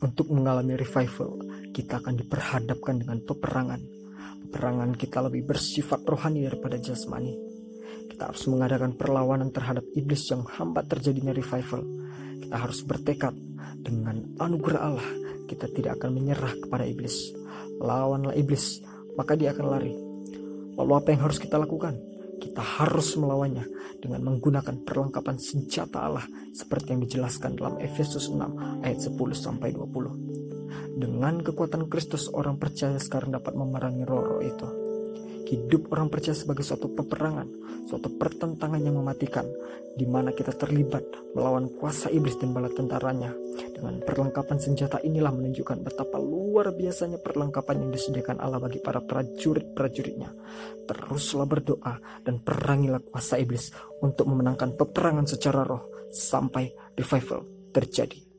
Untuk mengalami revival, kita akan diperhadapkan dengan peperangan. Peperangan kita lebih bersifat rohani daripada jasmani. Kita harus mengadakan perlawanan terhadap iblis yang hambat terjadinya revival. Kita harus bertekad dengan anugerah Allah, kita tidak akan menyerah kepada iblis. Lawanlah iblis, maka dia akan lari. Lalu apa yang harus kita lakukan? Kita harus melawannya dengan menggunakan perlengkapan senjata Allah seperti yang dijelaskan dalam Efesus 6 ayat 10 sampai 20. Dengan kekuatan Kristus orang percaya sekarang dapat memerangi roh-roh itu. Hidup orang percaya sebagai suatu peperangan, suatu pertentangan yang mematikan, di mana kita terlibat melawan kuasa iblis dan bala tentaranya. Dengan perlengkapan senjata inilah menunjukkan betapa luar biasanya perlengkapan yang disediakan Allah bagi para prajurit-prajuritnya. Teruslah berdoa dan perangilah kuasa iblis untuk memenangkan peperangan secara roh sampai revival terjadi.